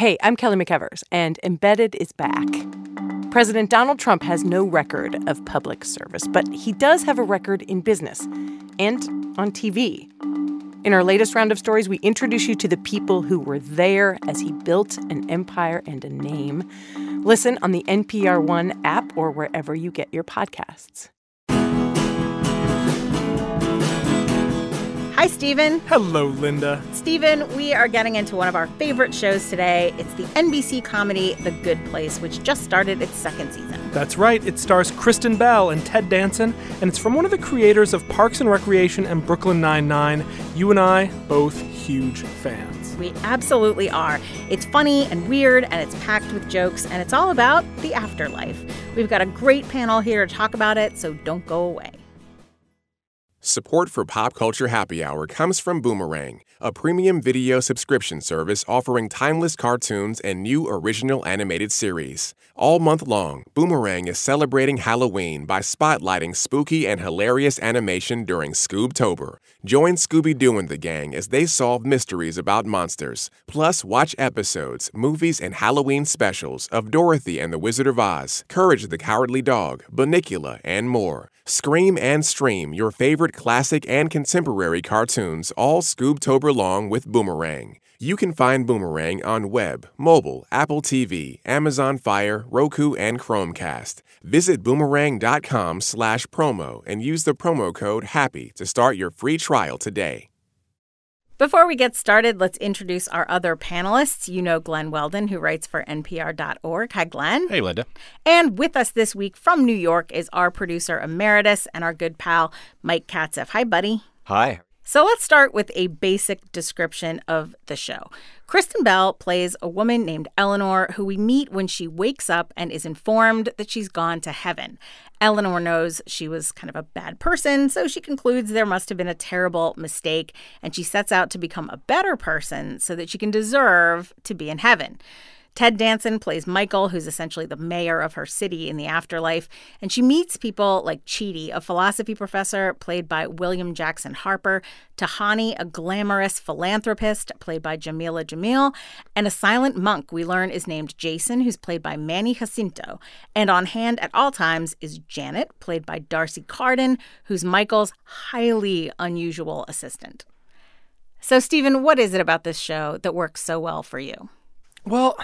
Hey, I'm Kelly McEvers, and Embedded is back. President Donald Trump has no record of public service, but he does have a record in business and on TV. In our latest round of stories, we introduce you to the people who were there as he built an empire and a name. Listen on the NPR One app or wherever you get your podcasts. Hi, Stephen. Hello, Linda. Stephen, we are getting into one of our favorite shows today. It's the NBC comedy The Good Place, which just started its second season. That's right. It stars Kristen Bell and Ted Danson, and it's from one of the creators of Parks and Recreation and Brooklyn Nine-Nine. You and I, both huge fans. We absolutely are. It's funny and weird, and it's packed with jokes, and it's all about the afterlife. We've got a great panel here to talk about it, so don't go away. Support for Pop Culture Happy Hour comes from Boomerang, a premium video subscription service offering timeless cartoons and new original animated series. All month long, Boomerang is celebrating Halloween by spotlighting spooky and hilarious animation during Scoobtober. Join Scooby Doo and the gang as they solve mysteries about monsters. Plus, watch episodes, movies, and Halloween specials of Dorothy and the Wizard of Oz, Courage the Cowardly Dog, Bunnicula, and more. Scream and stream your favorite classic and contemporary cartoons all Scoobtober long with Boomerang. You can find Boomerang on web, mobile, Apple TV, Amazon Fire, Roku, and Chromecast. Visit boomerang.com slash promo and use the promo code HAPPY to start your free trial today. Before we get started, let's introduce our other panelists. You know Glenn Weldon, who writes for NPR.org. Hi, Glenn. Hey, Linda. And with us this week from New York is our producer emeritus and our good pal, Mike Katzif. Hi, buddy. Hi. So let's start with a basic description of the show. Kristen Bell plays a woman named Eleanor who we meet when she wakes up and is informed that she's gone to heaven. Eleanor knows she was kind of a bad person, so she concludes there must have been a terrible mistake, and she sets out to become a better person so that she can deserve to be in heaven. Ted Danson plays Michael, who's essentially the mayor of her city in the afterlife, and she meets people like Chidi, a philosophy professor played by William Jackson Harper, Tahani, a glamorous philanthropist played by Jamila Jamil, and a silent monk we learn is named Jason, who's played by Manny Jacinto. And on hand at all times is Janet, played by D'Arcy Carden, who's Michael's highly unusual assistant. So, Stephen, what is it about this show that works so well for you? Well,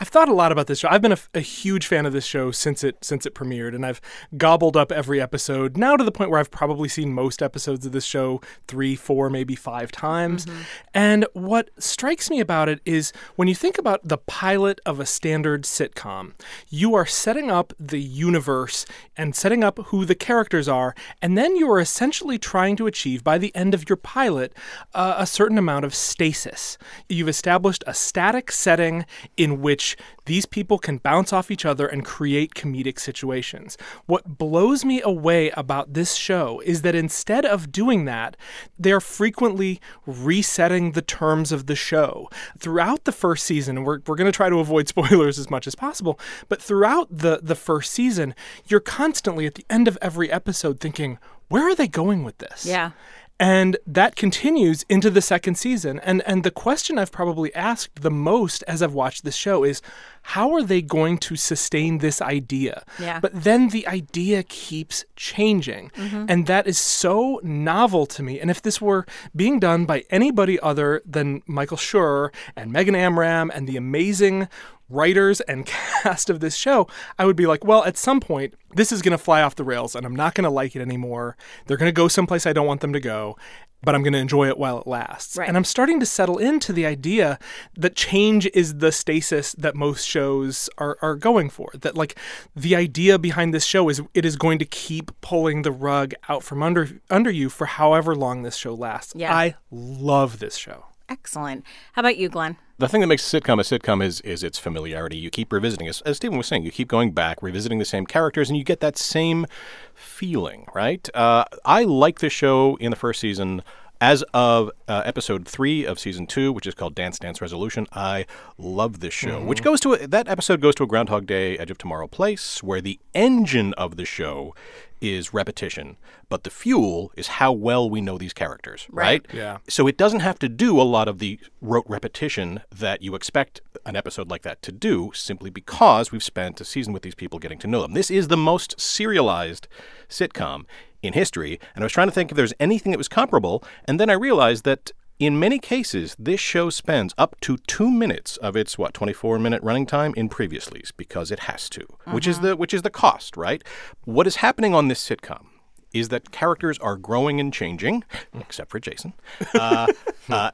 I've thought a lot about this show. I've been a, a, huge fan of this show since it since it premiered, and I've gobbled up every episode now to the point where I've probably seen most episodes of this show three, four, maybe five times. Mm-hmm. And what strikes me about it is when you think about the pilot of a standard sitcom, you are setting up the universe and setting up who the characters are, and then you are essentially trying to achieve by the end of your pilot uh, a certain amount of stasis. You've established a static setting in which these people can bounce off each other and create comedic situations. What blows me away about this show is that instead of doing that, they're frequently resetting the terms of the show. Throughout the first season, we're, we're going to try to avoid spoilers as much as possible, but throughout the, the first season, you're constantly at the end of every episode thinking, where are they going with this? Yeah. And that continues into the second season. And and the question I've probably asked the most as I've watched this show is how are they going to sustain this idea? Yeah. But then the idea keeps changing. Mm-hmm. And that is so novel to me. And if this were being done by anybody other than Michael Schur and Megan Amram and the amazing writers and cast of this show, I would be like, well, at some point, this is going to fly off the rails and I'm not going to like it anymore. They're going to go someplace I don't want them to go, but I'm going to enjoy it while it lasts. Right. And I'm starting to settle into the idea that change is the stasis that most shows are, are going for. That, like, the idea behind this show is it is going to keep pulling the rug out from under, under you for however long this show lasts. Yeah. I love this show. Excellent. How about you, Glenn? The thing that makes a sitcom a sitcom is is its familiarity. You keep revisiting, as, as Stephen was saying, you keep going back, revisiting the same characters, and you get that same feeling, right? Uh, I like the show in the first season As of uh, episode three of season two, which is called Dance Dance Resolution, I love this show. Which goes to a, that episode goes to a Groundhog Day, Edge of Tomorrow place, where the engine of the show is repetition, but the fuel is how well we know these characters, right? Yeah. So it doesn't have to do a lot of the rote repetition that you expect an episode like that to do, simply because we've spent a season with these people getting to know them. This is the most serialized sitcom in history, and I was trying to think if there's anything that was comparable, and then I realized that in many cases, this show spends up to two minutes of its what twenty-four minute running time in previouslys because it has to, which is the which is the cost, right? What is happening on this sitcom is that characters are growing and changing, except for Jason. Uh, uh,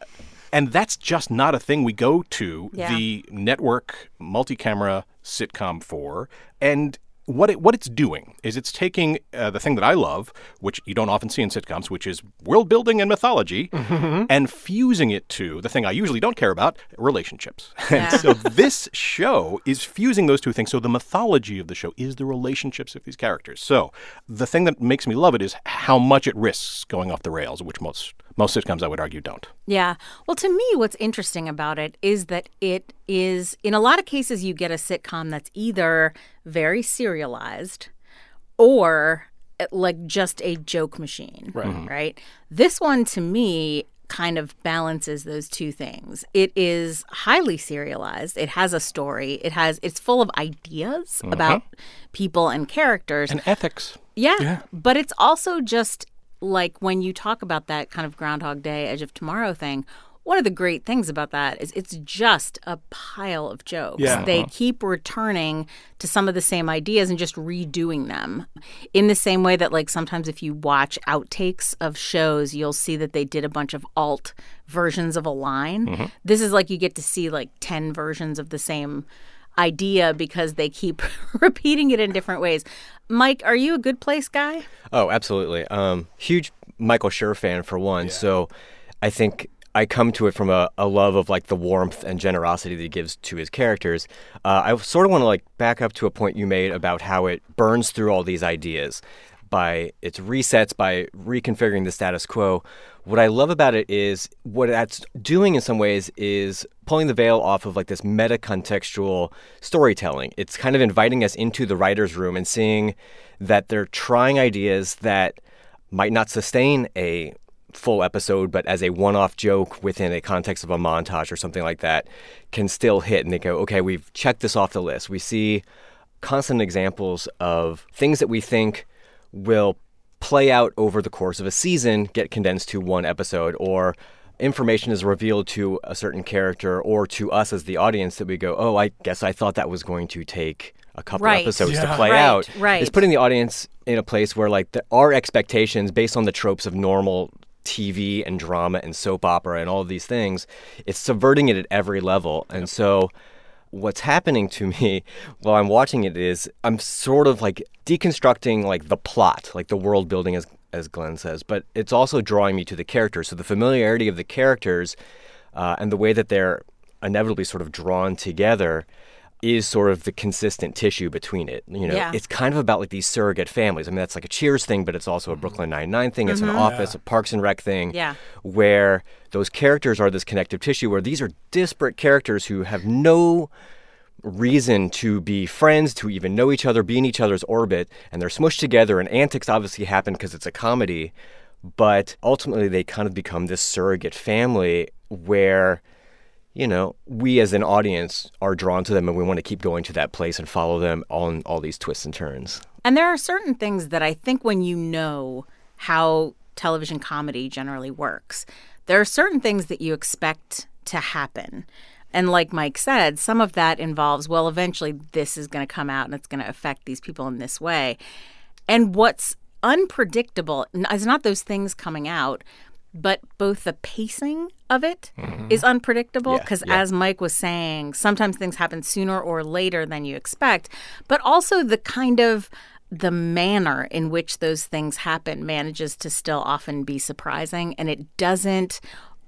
and that's just not a thing we go to Yeah. the network multi-camera sitcom for. And what it, what it's doing is it's taking uh, the thing that I love, which you don't often see in sitcoms, which is world building and mythology, and fusing it to the thing I usually don't care about, relationships. Yeah. and so this show is fusing those two things. So the mythology of the show is the relationships of these characters. So the thing that makes me love it is how much it risks going off the rails, which most most sitcoms I would argue don't. Yeah. Well, to me, what's interesting about it is that it is, in a lot of cases, you get a sitcom that's either very serialized or uh, like just a joke machine. Right. Right. This one, to me, kind of balances those two things. It is highly serialized. It has a story. It has it's full of ideas about people and characters. And ethics. Yeah. Yeah. But it's also just like when you talk about that kind of Groundhog Day, Edge of Tomorrow thing, one of the great things about that is it's just a pile of jokes. Yeah. They keep returning to some of the same ideas and just redoing them in the same way that, like, sometimes if you watch outtakes of shows, you'll see that they did a bunch of alt versions of a line. This is like you get to see like 10 versions of the same idea because they keep repeating it in different ways. Mike, are you a good place guy? Oh, absolutely. Um, huge Michael Schur fan for one. So I think I come to it from a, a love of like the warmth and generosity that he gives to his characters. Uh, I sort of want to like back up to a point you made about how it burns through all these ideas by its resets, by reconfiguring the status quo. What I love about it is what that's doing in some ways is pulling the veil off of like this meta contextual storytelling. It's kind of inviting us into the writer's room and seeing that they're trying ideas that might not sustain a full episode, but as a one off joke within a context of a montage or something like that, can still hit. And they go, okay, we've checked this off the list. We see constant examples of things that we think will play out over the course of a season get condensed to one episode or information is revealed to a certain character or to us as the audience that we go oh i guess i thought that was going to take a couple Right. episodes to play Right, out right. it's putting the audience in a place where like the, our expectations based on the tropes of normal tv and drama and soap opera and all of these things it's subverting it at every level and so what's happening to me while I'm watching it is I'm sort of like deconstructing like the plot, like the world building as as Glenn says, but it's also drawing me to the characters. So the familiarity of the characters uh, and the way that they're inevitably sort of drawn together is sort of the consistent tissue between it. You know, Yeah. it's kind of about like these surrogate families. I mean, that's like a Cheers thing, but it's also a mm-hmm. Brooklyn Nine Nine thing. It's an mm-hmm. Office, a Parks and Rec thing Yeah. where those characters are this connective tissue where these are disparate characters who have no reason to be friends, to even know each other, be in each other's orbit, and they're smushed together, and antics obviously happen because it's a comedy, but ultimately they kind of become this surrogate family where, you know, we as an audience are drawn to them and we want to keep going to that place and follow them on all these twists and turns. And there are certain things that I think when you know how television comedy generally works, there are certain things that you expect to happen. And like Mike said, some of that involves, well, eventually this is going to come out and it's going to affect these people in this way. And what's unpredictable is not those things coming out, but both the pacing of it is unpredictable because yeah. as Mike was saying, sometimes things happen sooner or later than you expect, but also the kind of the manner in which those things happen manages to still often be surprising and it doesn't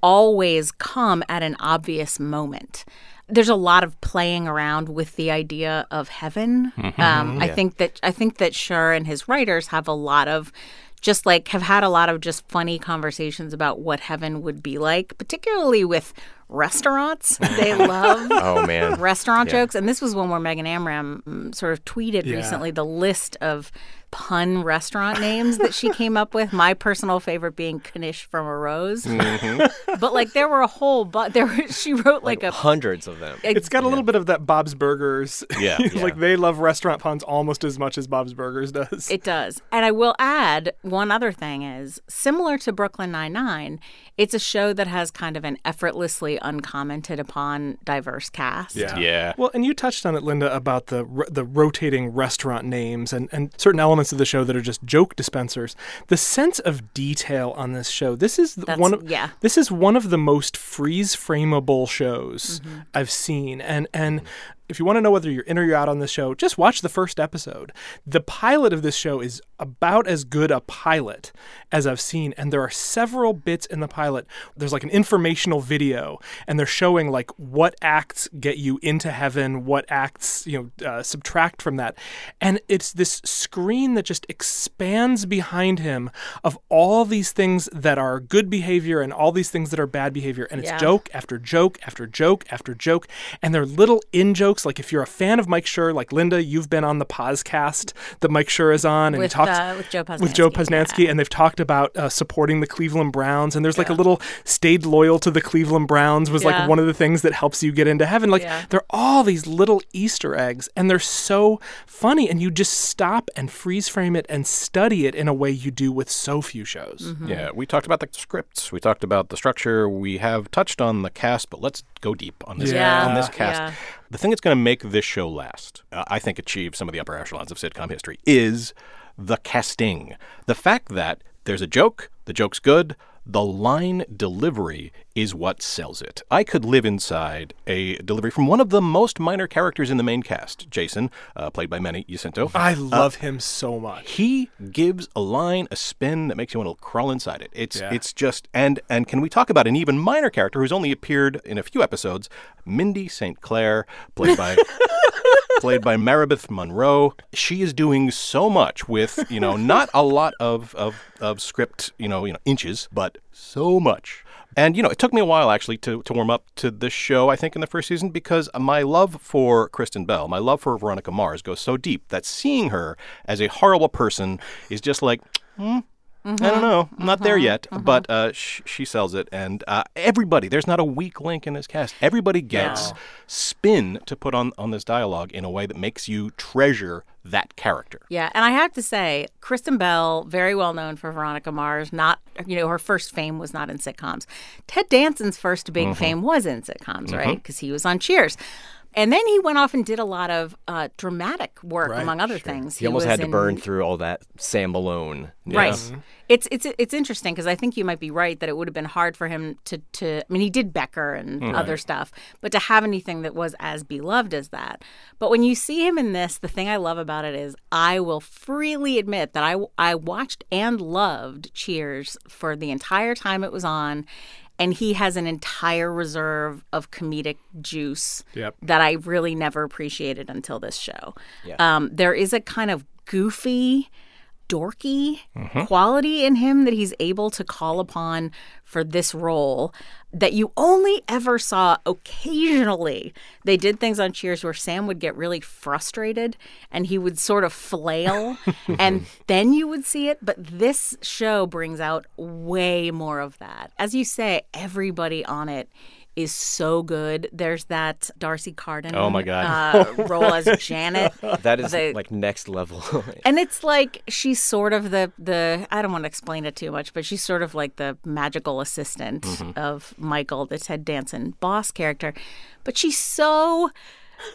always come at an obvious moment. There's a lot of playing around with the idea of heaven. Um, I think that I think that Schur and his writers have a lot of just like have had a lot of just funny conversations about what heaven would be like, particularly with restaurants. They love Oh man. restaurant jokes. And this was one where Megan Amram mm, sort of tweeted Yeah. recently the list of pun restaurant names that she came up with. My personal favorite being Knish from a Rose. but like there were a whole but there were, she wrote like, a Hundreds of them. It's got a little bit of that Bob's Burgers. Yeah. like they love restaurant puns almost as much as Bob's Burgers does. It does. And I will add one other thing is similar to Brooklyn Nine-Nine, it's a show that has kind of an effortlessly uncommented upon diverse cast. Yeah. yeah. Well, and you touched on it, Linda, about the the rotating restaurant names and, and certain elements of the show that are just joke dispensers. The sense of detail on this show. This is That's- one. Of, yeah. This is one of the most freeze frameable shows Mm-hmm. I've seen, and and. If you want to know whether you're in or you're out on this show, just watch the first episode. The pilot of this show is about as good a pilot as I've seen, and there are several bits in the pilot. There's like an informational video, and they're showing like what acts get you into heaven, what acts you know uh, subtract from that, and it's this screen that just expands behind him of all these things that are good behavior and all these things that are bad behavior, and it's Yeah. joke after joke after joke after joke, and they're little in jokes. Like if you're a fan of Mike Schur, like Linda, you've been on the podcast that Mike Schur is on, and With, he talks uh, with Joe with Joe Posnanski, Posnanski, yeah. and they've talked about uh, supporting the Cleveland Browns, and there's like a little stayed loyal to the Cleveland Browns was Yeah. like one of the things that helps you get into heaven. Like Yeah. they're all these little Easter eggs, and they're so funny, and you just stop and freeze frame it and study it in a way you do with so few shows. Mm-hmm. Yeah, we talked about the scripts. We talked about the structure. We have touched on the cast, but let's go deep on this Yeah. on this cast. Yeah. The thing that's going to make this show last, uh, I think, achieve some of the upper echelons of sitcom history, is the casting. The fact that there's a joke, the joke's good. The line delivery is what sells it. I could live inside a delivery from one of the most minor characters in the main cast, Jason, uh, played by Manny Jacinto. I love him so much. He gives a line a spin that makes you want to crawl inside it. It's Yeah. it's just and and can we talk about an even minor character who's only appeared in a few episodes, Mindy St. Clair, played by played by Maribeth Monroe. She is doing so much with, you know, not a lot of of, of script, you know, you know, inches, but so much. And you know, it took me a while actually to, to warm up to this show. I think in the first season because my love for Kristen Bell, my love for Veronica Mars goes so deep that seeing her as a horrible person is just like, hmm, Mm-hmm. I don't know, I'm not there mm-hmm. yet. Mm-hmm. But uh, sh- she sells it, and uh, everybody. There's not a weak link in this cast. Everybody gets spin to put on on this dialogue in a way that makes you treasure that character. Yeah, and I have to say, Kristen Bell, very well known for Veronica Mars. Not, you know, her first fame was not in sitcoms. Ted Danson's first big fame was in sitcoms, right? Because he was on Cheers. And then he went off and did a lot of uh, dramatic work, among other things. He almost was had to in- burn through all that Sam Malone. Right. It's it's it's interesting because I think you might be right that it would have been hard for him to to. I mean, he did Becker and other stuff, but to have anything that was as beloved as that. But when you see him in this, the thing I love about it is I will freely admit that I I watched and loved Cheers for the entire time it was on. And he has an entire reserve of comedic juice Yep. that I really never appreciated until this show. Um, there is a kind of goofy, dorky mm-hmm. quality in him that he's able to call upon for this role that you only ever saw occasionally. They did things on Cheers where Sam would get really frustrated and he would sort of flail and then you would see it. But this show brings out way more of that. As you say, everybody on it is so good. There's that D'Arcy Carden Oh, my God. uh, role as Janet. That is The- like next level. And it's like she's sort of the the I don't want to explain it too much, but she's sort of like the magical assistant of Michael, the Ted Danson boss character. But she's so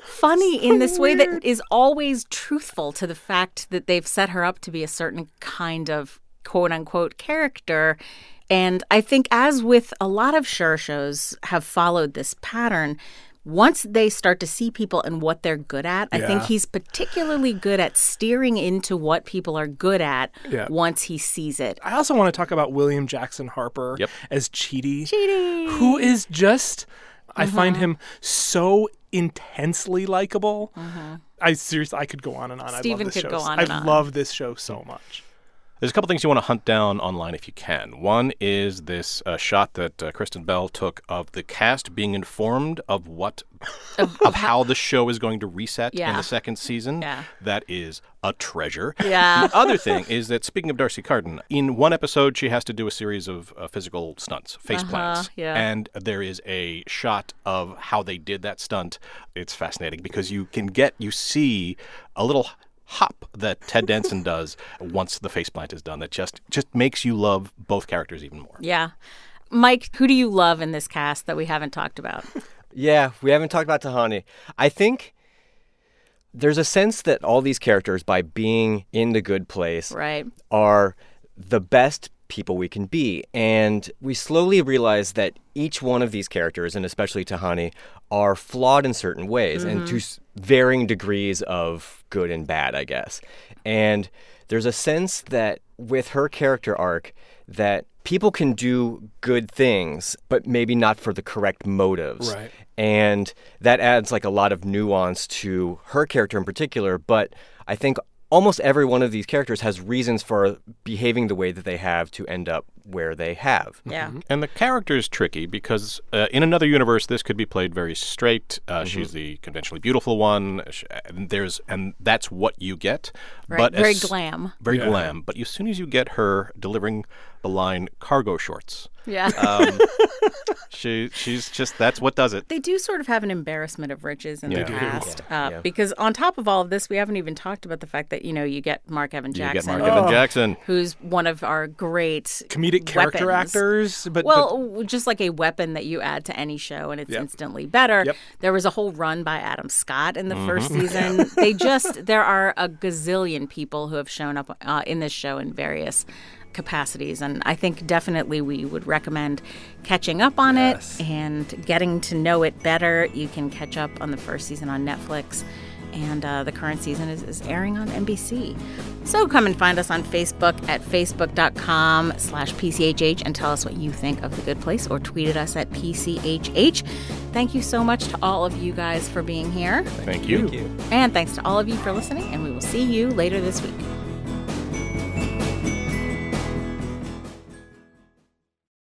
funny in this way that is always truthful to the fact that they've set her up to be a certain kind of quote unquote character. And I think, as with a lot of Schur shows, have followed this pattern. Once they start to see people and what they're good at, I think he's particularly good at steering into what people are good at Yeah. once he sees it. I also want to talk about William Jackson Harper Yep. as Chidi, Chidi. who is just, I Mm-hmm. find him so intensely likable. I seriously, I could go on and on. I Mm-hmm. Stephen love this could show. go on I and on. love this show so much. There's a couple things you want to hunt down online if you can. One is this uh, shot that uh, Kristen Bell took of the cast being informed of what of, of how the show is going to reset in the second season. Yeah. That is a treasure. Yeah. The other thing is that speaking of D'Arcy Carden, in one episode she has to do a series of uh, physical stunts, face plants, Uh-huh, yeah. and there is a shot of how they did that stunt. It's fascinating because you can get you see a little hop that Ted Danson does once the faceplant is done that just just makes you love both characters even more. Yeah. Mike, who do you love in this cast that we haven't talked about? Yeah, we haven't talked about Tahani. I think there's a sense that all these characters, by being in the good place, Right. are the best people we can be. And we slowly realize that each one of these characters, and especially Tahani, are flawed in certain ways and to mm-hmm. varying degrees of good and bad, I guess. And there's a sense that with her character arc, that people can do good things, but maybe not for the correct motives. Right. And that adds like a lot of nuance to her character in particular. But I think almost every one of these characters has reasons for behaving the way that they have to end up where they have. Yeah. And the character is tricky because uh, in another universe, this could be played very straight. Uh, She's the conventionally beautiful one. Sh- And there's and that's what you get. Right. But Very as- glam. Very Yeah. glam. But as soon as you get her delivering the line "cargo shorts," Yeah. um, she she's just that's what does it. they do sort of have an embarrassment of riches in Yeah. the They do, cast. Uh, yeah. Because on top of all of this, we haven't even talked about the fact that, you know, you get Mark Evan You Jackson. get Mark Evan Jackson. Who's one of our great Comedic character weapons. actors, but but- Well, just like a weapon that you add to any show and it's Yep. instantly better. Yep. There was a whole run by Adam Scott in the Mm-hmm. first season. they just, there are a gazillion people who have shown up uh, in this show in various capacities. And I think definitely we would recommend catching up on Yes. it and getting to know it better. You can catch up on the first season on Netflix. And uh, the current season is, is airing on NBC. So come and find us on Facebook at facebook.com slash PCHH and tell us what you think of The Good Place or tweet at us at PCHH. Thank you so much to all of you guys for being here. Thank you. Thank you. And thanks to all of you for listening. And we will see you later this week.